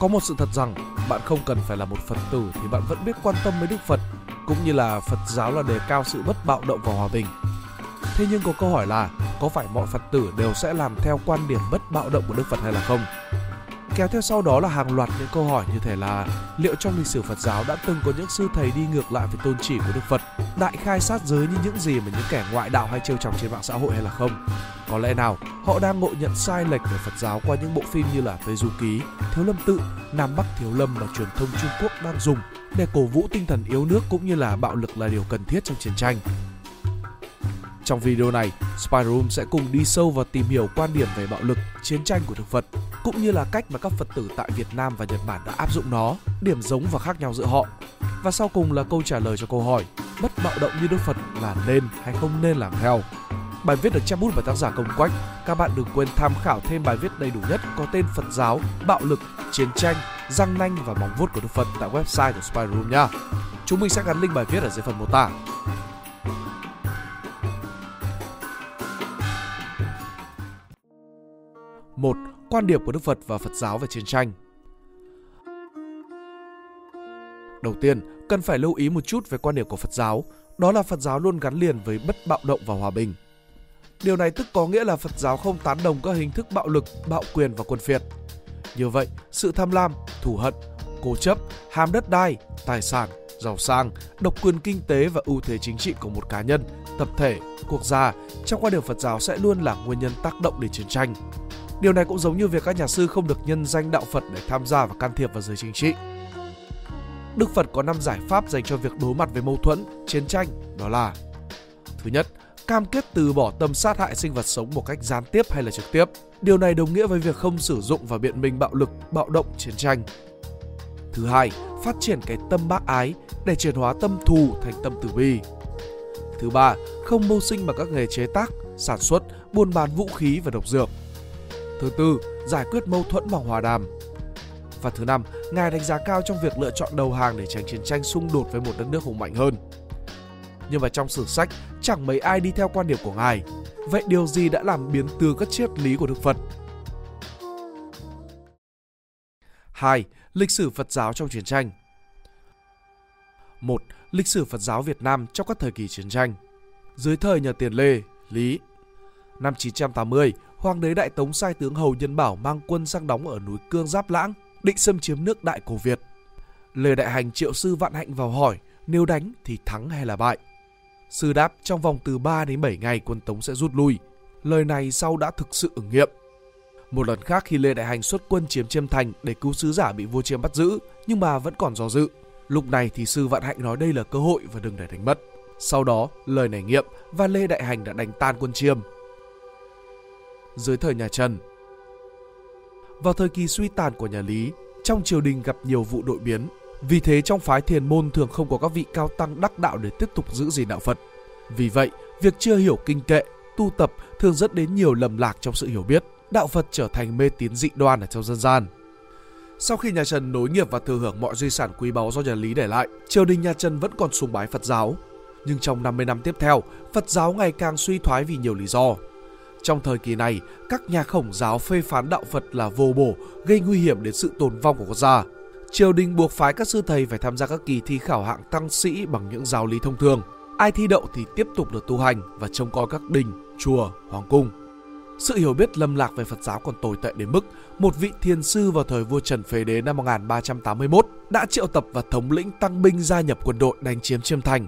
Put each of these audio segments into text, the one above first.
Có một sự thật rằng bạn không cần phải là một Phật tử thì bạn vẫn biết quan tâm với Đức Phật cũng như là Phật giáo là đề cao sự bất bạo động và hòa bình. Thế nhưng có câu hỏi là có phải mọi Phật tử đều sẽ làm theo quan điểm bất bạo động của Đức Phật hay là không? Kéo theo sau đó là hàng loạt những câu hỏi như thể là liệu trong lịch sử Phật giáo đã từng có những sư thầy đi ngược lại với tôn chỉ của Đức Phật, đại khai sát giới như những gì mà những kẻ ngoại đạo hay trêu chọc trên mạng xã hội hay là không? Có lẽ nào họ đang ngộ nhận sai lệch về Phật giáo qua những bộ phim như là Tây Du Ký, Thiếu Lâm Tự, Nam Bắc Thiếu Lâm mà truyền thông Trung Quốc đang dùng để cổ vũ tinh thần yếu nước cũng như là bạo lực là điều cần thiết trong chiến tranh. Trong video này, Spyroom sẽ cùng đi sâu và tìm hiểu quan điểm về bạo lực, chiến tranh của Đức Phật, cũng như là cách mà các Phật tử tại Việt Nam và Nhật Bản đã áp dụng nó, điểm giống và khác nhau giữa họ. Và sau cùng là câu trả lời cho câu hỏi, bất bạo động như Đức Phật là nên hay không nên làm theo. Bài viết được chép bút bởi tác giả Công Quách. Các bạn đừng quên tham khảo thêm bài viết đầy đủ nhất có tên Phật giáo, bạo lực, chiến tranh, răng nanh và móng vuốt của Đức Phật tại website của spy room nha. Chúng mình sẽ gắn link bài viết ở dưới phần mô tả. Một, quan điểm của Đức Phật và Phật giáo về chiến tranh. Đầu tiên, cần phải lưu ý một chút về quan điểm của Phật giáo, đó là Phật giáo luôn gắn liền với bất bạo động và hòa bình. Điều này tức có nghĩa là Phật giáo không tán đồng các hình thức bạo lực, bạo quyền và quân phiệt. Như vậy, sự tham lam, thù hận, cố chấp, ham đất đai, tài sản, giàu sang, độc quyền kinh tế và ưu thế chính trị của một cá nhân, tập thể, quốc gia trong quan điểm Phật giáo sẽ luôn là nguyên nhân tác động đến chiến tranh. Điều này cũng giống như việc các nhà sư không được nhân danh đạo Phật để tham gia và can thiệp vào giới chính trị. Đức Phật có 5 giải pháp dành cho việc đối mặt với mâu thuẫn, chiến tranh, đó là Thứ nhất, cam kết từ bỏ tâm sát hại sinh vật sống một cách gián tiếp hay là trực tiếp. Điều này đồng nghĩa với việc không sử dụng và biện minh bạo lực, bạo động, chiến tranh. Thứ hai, phát triển cái tâm bác ái để chuyển hóa tâm thù thành tâm từ bi. Thứ ba, không mưu sinh bằng các nghề chế tác, sản xuất, buôn bán vũ khí và độc dược. Thứ tư, giải quyết mâu thuẫn bằng hòa đàm. Và thứ năm, Ngài đánh giá cao trong việc lựa chọn đầu hàng để tránh chiến tranh xung đột với một đất nước hùng mạnh hơn. Nhưng mà trong sử sách, chẳng mấy ai đi theo quan điểm của Ngài. Vậy điều gì đã làm biến tướng các triết lý của Đức Phật? 2. Lịch sử Phật giáo trong chiến tranh 1. Lịch sử Phật giáo Việt Nam trong các thời kỳ chiến tranh Dưới thời nhà Tiền Lê, Lý Năm 980, Hoàng đế Đại Tống sai tướng Hầu Nhân Bảo mang quân sang đóng ở núi Cương Giáp Lãng, định xâm chiếm nước Đại Cổ Việt. Lê Đại Hành triệu sư Vạn Hạnh vào hỏi nếu đánh thì thắng hay là bại. Sư đáp trong vòng từ 3 đến 7 ngày quân Tống sẽ rút lui. Lời này sau đã thực sự ứng nghiệm. Một lần khác khi Lê Đại Hành xuất quân chiếm Chiêm Thành để cứu sứ giả bị vua Chiêm bắt giữ, nhưng mà vẫn còn do dự. Lúc này thì sư Vạn Hạnh nói đây là cơ hội và đừng để đánh mất. Sau đó, lời này nghiệm và Lê Đại Hành đã đánh tan quân Chiêm. Dưới thời nhà Trần Vào thời kỳ suy tàn của nhà Lý, trong triều đình gặp nhiều vụ đội biến. Vì thế trong phái thiền môn thường không có các vị cao tăng đắc đạo để tiếp tục giữ gìn đạo Phật. Vì vậy, việc chưa hiểu kinh kệ, tu tập thường dẫn đến nhiều lầm lạc trong sự hiểu biết. Đạo Phật trở thành mê tín dị đoan ở trong dân gian. Sau khi nhà Trần nối nghiệp và thừa hưởng mọi di sản quý báu do nhà Lý để lại, triều đình nhà Trần vẫn còn sùng bái Phật giáo. Nhưng trong 50 năm tiếp theo, Phật giáo ngày càng suy thoái vì nhiều lý do. Trong thời kỳ này, các nhà khổng giáo phê phán đạo Phật là vô bổ, gây nguy hiểm đến sự tồn vong của quốc gia. Triều đình buộc phái các sư thầy phải tham gia các kỳ thi khảo hạng tăng sĩ bằng những giáo lý thông thường. Ai thi đậu thì tiếp tục được tu hành và trông coi các đình, chùa, hoàng cung. Sự hiểu biết lầm lạc về Phật giáo còn tồi tệ đến mức một vị thiền sư vào thời vua Trần Phế Đế năm 1381 đã triệu tập và thống lĩnh tăng binh gia nhập quân đội đánh chiếm Chiêm Thành.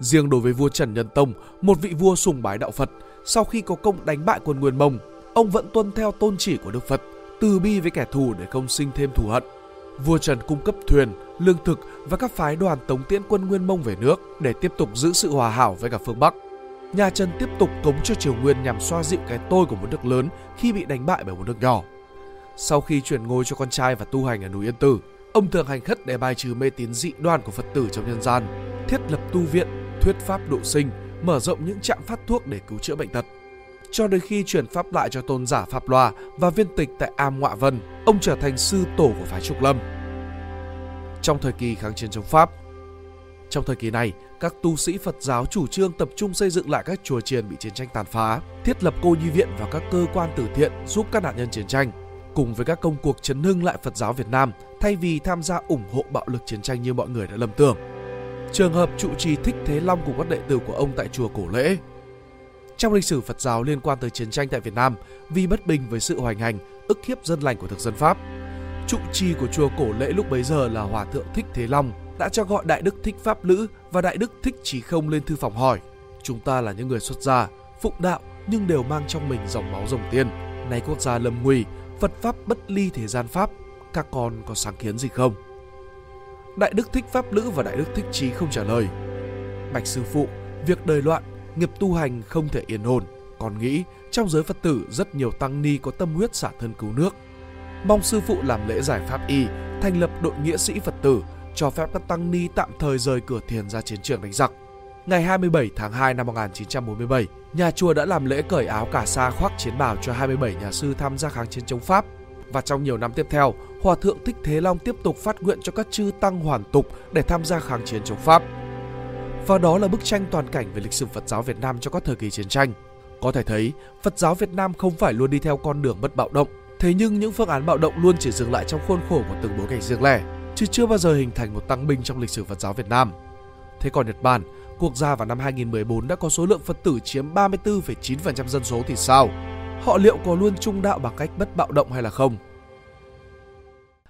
Riêng đối với vua Trần Nhân Tông, một vị vua sùng bái đạo Phật, sau khi có công đánh bại quân Nguyên Mông, ông vẫn tuân theo tôn chỉ của Đức Phật, từ bi với kẻ thù để không sinh thêm thù hận. Vua Trần cung cấp thuyền, lương thực và các phái đoàn tống tiễn quân Nguyên Mông về nước để tiếp tục giữ sự hòa hảo với cả phương Bắc. Nhà Trần tiếp tục cống cho Triều Nguyên nhằm xoa dịu cái tôi của một nước lớn khi bị đánh bại bởi một nước nhỏ. Sau khi chuyển ngôi cho con trai và tu hành ở núi Yên Tử, ông thường hành khất để bài trừ mê tín dị đoan của Phật tử trong nhân gian, thiết lập tu viện, thuyết pháp độ sinh, mở rộng những trạm phát thuốc để cứu chữa bệnh tật. Cho đến khi chuyển pháp lại cho tôn giả Pháp Loa và viên tịch tại Am Ngoạ Vân, ông trở thành sư tổ của phái Trúc Lâm. Trong thời kỳ kháng chiến chống Pháp, trong thời kỳ này, các tu sĩ Phật giáo chủ trương tập trung xây dựng lại các chùa chiền bị chiến tranh tàn phá, thiết lập cô nhi viện và các cơ quan từ thiện giúp các nạn nhân chiến tranh. cùng với các công cuộc chấn hưng lại Phật giáo Việt Nam thay vì tham gia ủng hộ bạo lực chiến tranh như mọi người đã lầm tưởng. Trường hợp trụ trì Thích Thế Long cùng các đệ tử của ông tại chùa Cổ Lễ. Trong lịch sử Phật giáo liên quan tới chiến tranh tại Việt Nam, vì bất bình với sự hoành hành, ức hiếp dân lành của thực dân Pháp, trụ trì của chùa Cổ Lễ lúc bấy giờ là Hòa thượng Thích Thế Long đã cho gọi Đại Đức Thích Pháp Lữ và Đại Đức Thích Trí Không lên thư phòng hỏi Chúng ta là những người xuất gia, phụng đạo nhưng đều mang trong mình dòng máu rồng tiên. Nay quốc gia lâm nguy, Phật Pháp bất ly thế gian Pháp, các con có sáng kiến gì không? Đại Đức Thích Pháp Lữ và Đại Đức Thích Trí không trả lời. Bạch Sư Phụ, việc đời loạn, nghiệp tu hành không thể yên ổn. Còn nghĩ trong giới Phật tử rất nhiều tăng ni có tâm huyết xả thân cứu nước. Mong Sư Phụ làm lễ giải pháp y, thành lập đội nghĩa sĩ Phật tử, cho phép các tăng ni tạm thời rời cửa thiền ra chiến trường đánh giặc. Ngày 27 tháng 2 năm 1947, nhà chùa đã làm lễ cởi áo cà sa khoác chiến bào cho 27 nhà sư tham gia kháng chiến chống Pháp. Và trong nhiều năm tiếp theo, Hòa thượng Thích Thế Long tiếp tục phát nguyện cho các chư tăng hoàn tục để tham gia kháng chiến chống Pháp. Và đó là bức tranh toàn cảnh về lịch sử Phật giáo Việt Nam trong các thời kỳ chiến tranh. Có thể thấy, Phật giáo Việt Nam không phải luôn đi theo con đường bất bạo động, thế nhưng những phương án bạo động luôn chỉ dừng lại trong khuôn khổ của từng bối cảnh riêng lẻ, chứ chưa bao giờ hình thành một tăng binh trong lịch sử Phật giáo Việt Nam. Thế còn Nhật Bản, quốc gia vào năm 2014 đã có số lượng Phật tử chiếm 34,9% dân số thì sao? Họ liệu có luôn trung đạo bằng cách bất bạo động hay là không?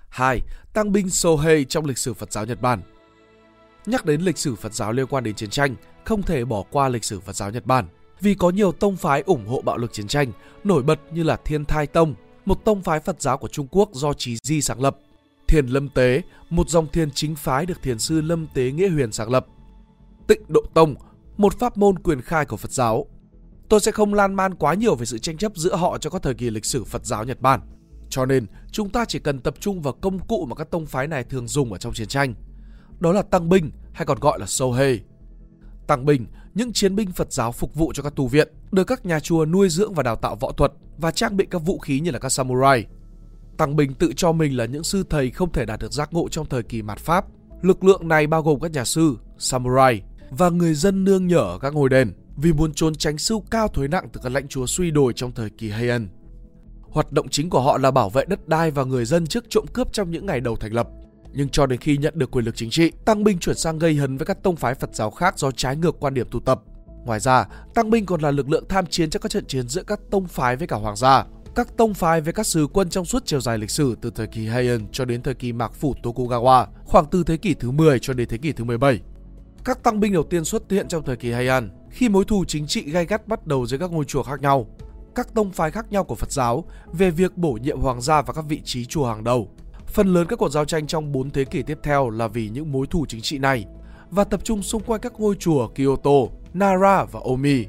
2. Tăng binh Sohei trong lịch sử Phật giáo Nhật Bản Nhắc đến lịch sử Phật giáo liên quan đến chiến tranh, không thể bỏ qua lịch sử Phật giáo Nhật Bản. Vì có nhiều tông phái ủng hộ bạo lực chiến tranh, nổi bật như là Thiên Thai Tông, một tông phái Phật giáo của Trung Quốc do Trí Di sáng lập. Thiền Lâm Tế, một dòng thiền chính phái được thiền sư Lâm Tế Nghĩa Huyền sáng lập. Tịnh Độ Tông, một pháp môn quyền khai của Phật giáo. Tôi sẽ không lan man quá nhiều về sự tranh chấp giữa họ cho các thời kỳ lịch sử Phật giáo Nhật Bản. Cho nên, chúng ta chỉ cần tập trung vào công cụ mà các tông phái này thường dùng ở trong chiến tranh. Đó là tăng binh hay còn gọi là Sohei. Tăng binh, những chiến binh Phật giáo phục vụ cho các tu viện, được các nhà chùa nuôi dưỡng và đào tạo võ thuật và trang bị các vũ khí như là các samurai. Tăng binh tự cho mình là những sư thầy không thể đạt được giác ngộ trong thời kỳ mạt Pháp. Lực lượng này bao gồm các nhà sư, samurai và người dân nương nhở ở các ngôi đền vì muốn trốn tránh sưu cao thuế nặng từ các lãnh chúa suy đồi trong thời kỳ Heian. Hoạt động chính của họ là bảo vệ đất đai và người dân trước trộm cướp trong những ngày đầu thành lập. Nhưng cho đến khi nhận được quyền lực chính trị, Tăng binh chuyển sang gây hấn với các tông phái Phật giáo khác do trái ngược quan điểm tu tập. Ngoài ra, Tăng binh còn là lực lượng tham chiến trong các trận chiến giữa các tông phái với cả hoàng gia. Các tông phái với các sứ quân trong suốt chiều dài lịch sử từ thời kỳ Heian cho đến thời kỳ Mạc Phủ Tokugawa, khoảng từ thế kỷ thứ 10 cho đến thế kỷ thứ 17. Các tăng binh đầu tiên xuất hiện trong thời kỳ Heian, khi mối thù chính trị gay gắt bắt đầu dưới các ngôi chùa khác nhau. Các tông phái khác nhau của Phật giáo về việc bổ nhiệm hoàng gia và các vị trí chùa hàng đầu. Phần lớn các cuộc giao tranh trong 4 thế kỷ tiếp theo là vì những mối thù chính trị này và tập trung xung quanh các ngôi chùa Kyoto, Nara và Omi.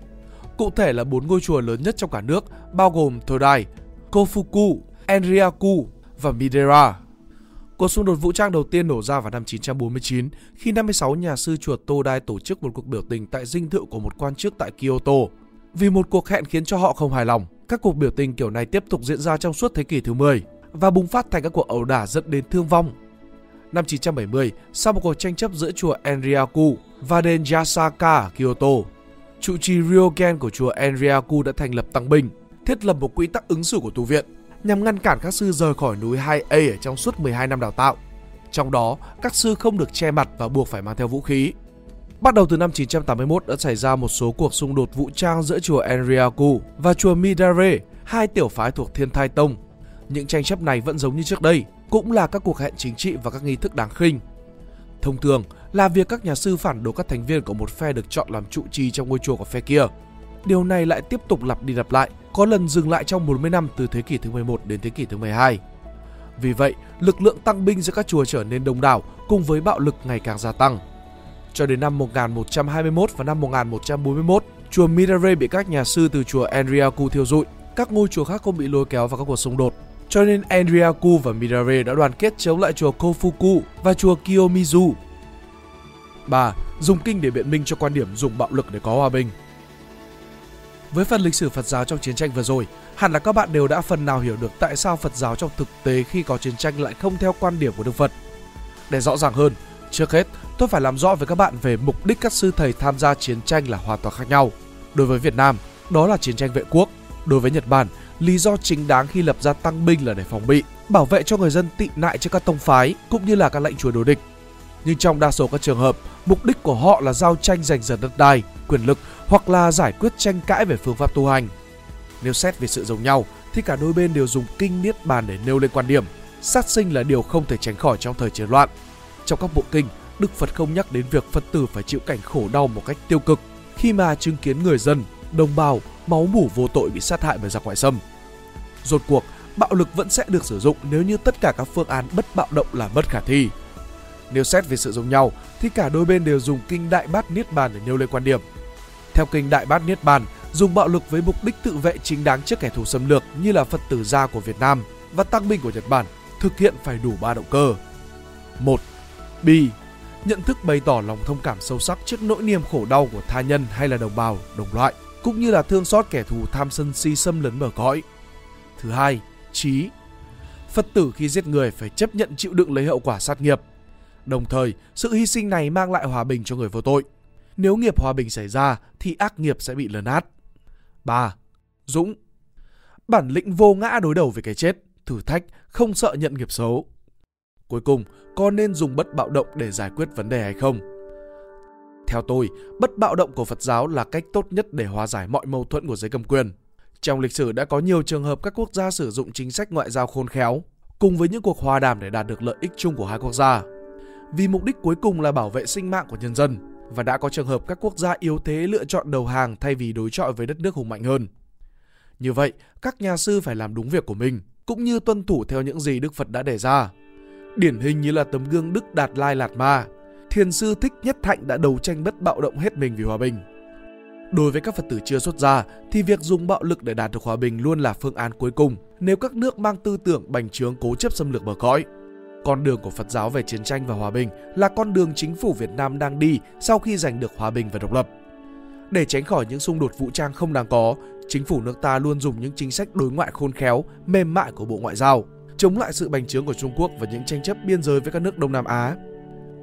Cụ thể là bốn ngôi chùa lớn nhất trong cả nước bao gồm Todai, Kofuku, Enryaku và Midera. Cuộc xung đột vũ trang đầu tiên nổ ra vào năm 949 khi 56 nhà sư chùa Todai tổ chức một cuộc biểu tình tại dinh thự của một quan chức tại Kyoto. Vì một cuộc hẹn khiến cho họ không hài lòng, các cuộc biểu tình kiểu này tiếp tục diễn ra trong suốt thế kỷ thứ 10 và bùng phát thành các cuộc ẩu đả dẫn đến thương vong. Năm 970, sau một cuộc tranh chấp giữa chùa Enryaku và đền Yasaka ở Kyoto, trụ trì Ryogen của chùa Enryaku đã thành lập tăng binh, thiết lập một quy tắc ứng xử của tu viện nhằm ngăn cản các sư rời khỏi núi 2A ở trong suốt 12 năm đào tạo. Trong đó, các sư không được che mặt và buộc phải mang theo vũ khí. Bắt đầu từ năm 981 đã xảy ra một số cuộc xung đột vũ trang giữa chùa Enryaku và chùa Midare, hai tiểu phái thuộc Thiên Thai Tông. Những tranh chấp này vẫn giống như trước đây, cũng là các cuộc hẹn chính trị và các nghi thức đáng khinh. Thông thường là việc các nhà sư phản đối các thành viên của một phe được chọn làm trụ trì trong ngôi chùa của phe kia. Điều này lại tiếp tục lặp đi lặp lại, có lần dừng lại trong 40 năm từ thế kỷ thứ 11 đến thế kỷ thứ 12. Vì vậy, lực lượng tăng binh giữa các chùa trở nên đông đảo cùng với bạo lực ngày càng gia tăng. Cho đến năm 1121 và năm 1141, chùa Midare bị các nhà sư từ chùa Andriaku thiêu dụi. Các ngôi chùa khác không bị lôi kéo vào các cuộc xung đột. Cho nên Enryaku và Midare đã đoàn kết chống lại chùa Kofuku và chùa Kiyomizu. 3. Dùng kinh để biện minh cho quan điểm dùng bạo lực để có hòa bình. Với phần lịch sử Phật giáo trong chiến tranh vừa rồi, hẳn là các bạn đều đã phần nào hiểu được tại sao Phật giáo trong thực tế khi có chiến tranh lại không theo quan điểm của Đức Phật. Để rõ ràng hơn, trước hết tôi phải làm rõ với các bạn về mục đích các sư thầy tham gia chiến tranh là hoàn toàn khác nhau. Đối với Việt Nam, đó là chiến tranh vệ quốc. Đối với Nhật Bản, Lý do chính đáng khi lập ra tăng binh là để phòng bị, bảo vệ cho người dân tị nạn trước các tông phái cũng như là các lệnh chúa đối địch. Nhưng trong đa số các trường hợp, mục đích của họ là giao tranh giành giật đất đai, quyền lực hoặc là giải quyết tranh cãi về phương pháp tu hành. Nếu xét về sự giống nhau, thì cả đôi bên đều dùng kinh niết bàn để nêu lên quan điểm. Sát sinh là điều không thể tránh khỏi trong thời chiến loạn. Trong các bộ kinh, Đức Phật không nhắc đến việc Phật tử phải chịu cảnh khổ đau một cách tiêu cực khi mà chứng kiến người dân, đồng bào, máu mủ vô tội bị sát hại bởi giặc ngoại xâm. Rốt cuộc, bạo lực vẫn sẽ được sử dụng nếu như tất cả các phương án bất bạo động là bất khả thi. Nếu xét về sự giống nhau, thì cả đôi bên đều dùng kinh Đại Bát Niết Bàn để nêu lên quan điểm. Theo kinh Đại Bát Niết Bàn, dùng bạo lực với mục đích tự vệ chính đáng trước kẻ thù xâm lược như là Phật tử gia của Việt Nam và tăng binh của Nhật Bản thực hiện phải đủ ba động cơ. 1. Bi nhận thức bày tỏ lòng thông cảm sâu sắc trước nỗi niềm khổ đau của tha nhân hay là đồng bào, đồng loại, cũng như là thương xót kẻ thù tham sân si xâm lấn bờ cõi. Thứ hai, trí. Phật tử khi giết người phải chấp nhận chịu đựng lấy hậu quả sát nghiệp. Đồng thời, sự hy sinh này mang lại hòa bình cho người vô tội. Nếu nghiệp hòa bình xảy ra thì ác nghiệp sẽ bị lấn át. 3. Dũng Bản lĩnh vô ngã đối đầu với cái chết, thử thách, không sợ nhận nghiệp xấu. Cuối cùng, có nên dùng bất bạo động để giải quyết vấn đề hay không? Theo tôi, bất bạo động của Phật giáo là cách tốt nhất để hòa giải mọi mâu thuẫn của giới cầm quyền. Trong lịch sử đã có nhiều trường hợp các quốc gia sử dụng chính sách ngoại giao khôn khéo, cùng với những cuộc hòa đàm để đạt được lợi ích chung của hai quốc gia. Vì mục đích cuối cùng là bảo vệ sinh mạng của nhân dân, và đã có trường hợp các quốc gia yếu thế lựa chọn đầu hàng thay vì đối chọi với đất nước hùng mạnh hơn. Như vậy, các nhà sư phải làm đúng việc của mình, cũng như tuân thủ theo những gì Đức Phật đã đề ra. Điển hình như là tấm gương Đức Đạt Lai Lạt Ma, thiền sư Thích Nhất Thạnh đã đấu tranh bất bạo động hết mình vì hòa bình. Đối với các Phật tử chưa xuất gia thì việc dùng bạo lực để đạt được hòa bình luôn là phương án cuối cùng nếu các nước mang tư tưởng bành trướng cố chấp xâm lược bờ cõi. Con đường của Phật giáo về chiến tranh và hòa bình là con đường chính phủ Việt Nam đang đi sau khi giành được hòa bình và độc lập. Để tránh khỏi những xung đột vũ trang không đáng có, chính phủ nước ta luôn dùng những chính sách đối ngoại khôn khéo, mềm mại của Bộ Ngoại giao, chống lại sự bành trướng của Trung Quốc và những tranh chấp biên giới với các nước Đông Nam Á.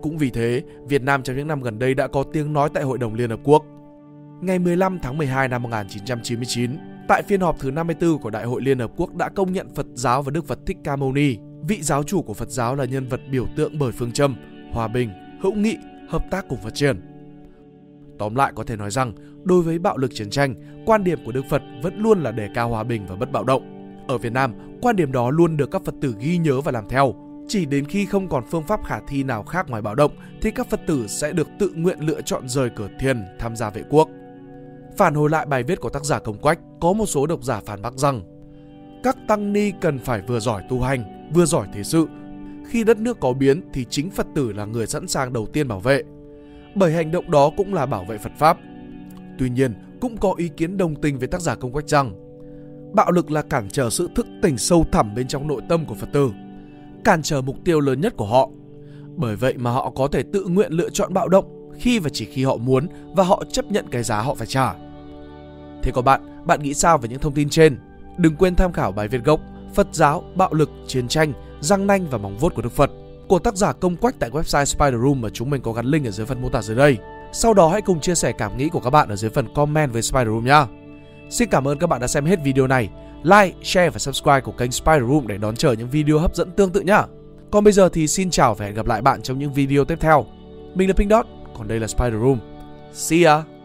Cũng vì thế, Việt Nam trong những năm gần đây đã có tiếng nói tại Hội đồng Liên Hợp Quốc. Ngày 15 tháng 12 năm 1999, tại phiên họp thứ 54 của Đại hội Liên Hợp Quốc đã công nhận Phật giáo và Đức Phật Thích Ca Mâu Ni, vị giáo chủ của Phật giáo là nhân vật biểu tượng bởi phương châm hòa bình, hữu nghị, hợp tác cùng phát triển. Tóm lại có thể nói rằng, đối với bạo lực chiến tranh, quan điểm của Đức Phật vẫn luôn là đề cao hòa bình và bất bạo động. Ở Việt Nam, quan điểm đó luôn được các Phật tử ghi nhớ và làm theo. Chỉ đến khi không còn phương pháp khả thi nào khác ngoài bạo động thì các Phật tử sẽ được tự nguyện lựa chọn rời cửa thiền tham gia vệ quốc. Phản hồi lại bài viết của tác giả Công Quách, có một số độc giả phản bác rằng các tăng ni cần phải vừa giỏi tu hành, vừa giỏi thế sự. Khi đất nước có biến thì chính Phật tử là người sẵn sàng đầu tiên bảo vệ. Bởi hành động đó cũng là bảo vệ Phật Pháp. Tuy nhiên, cũng có ý kiến đồng tình với tác giả Công Quách rằng bạo lực là cản trở sự thức tỉnh sâu thẳm bên trong nội tâm của Phật tử, cản trở mục tiêu lớn nhất của họ. Bởi vậy mà họ có thể tự nguyện lựa chọn bạo động khi và chỉ khi họ muốn và họ chấp nhận cái giá họ phải trả. Thế còn bạn, bạn nghĩ sao về những thông tin trên? Đừng quên tham khảo bài viết gốc Phật giáo, bạo lực, chiến tranh, răng nanh và móng vuốt của Đức Phật của tác giả Công Quách tại website Spider Room mà chúng mình có gắn link ở dưới phần mô tả dưới đây. Sau đó hãy cùng chia sẻ cảm nghĩ của các bạn ở dưới phần comment với Spider Room nhé. Xin cảm ơn các bạn đã xem hết video này. Like, share và subscribe của kênh Spider Room để đón chờ những video hấp dẫn tương tự nhé. Còn bây giờ thì xin chào và hẹn gặp lại bạn trong những video tiếp theo. Mình là Pink Dot, còn đây là Spider Room. See ya!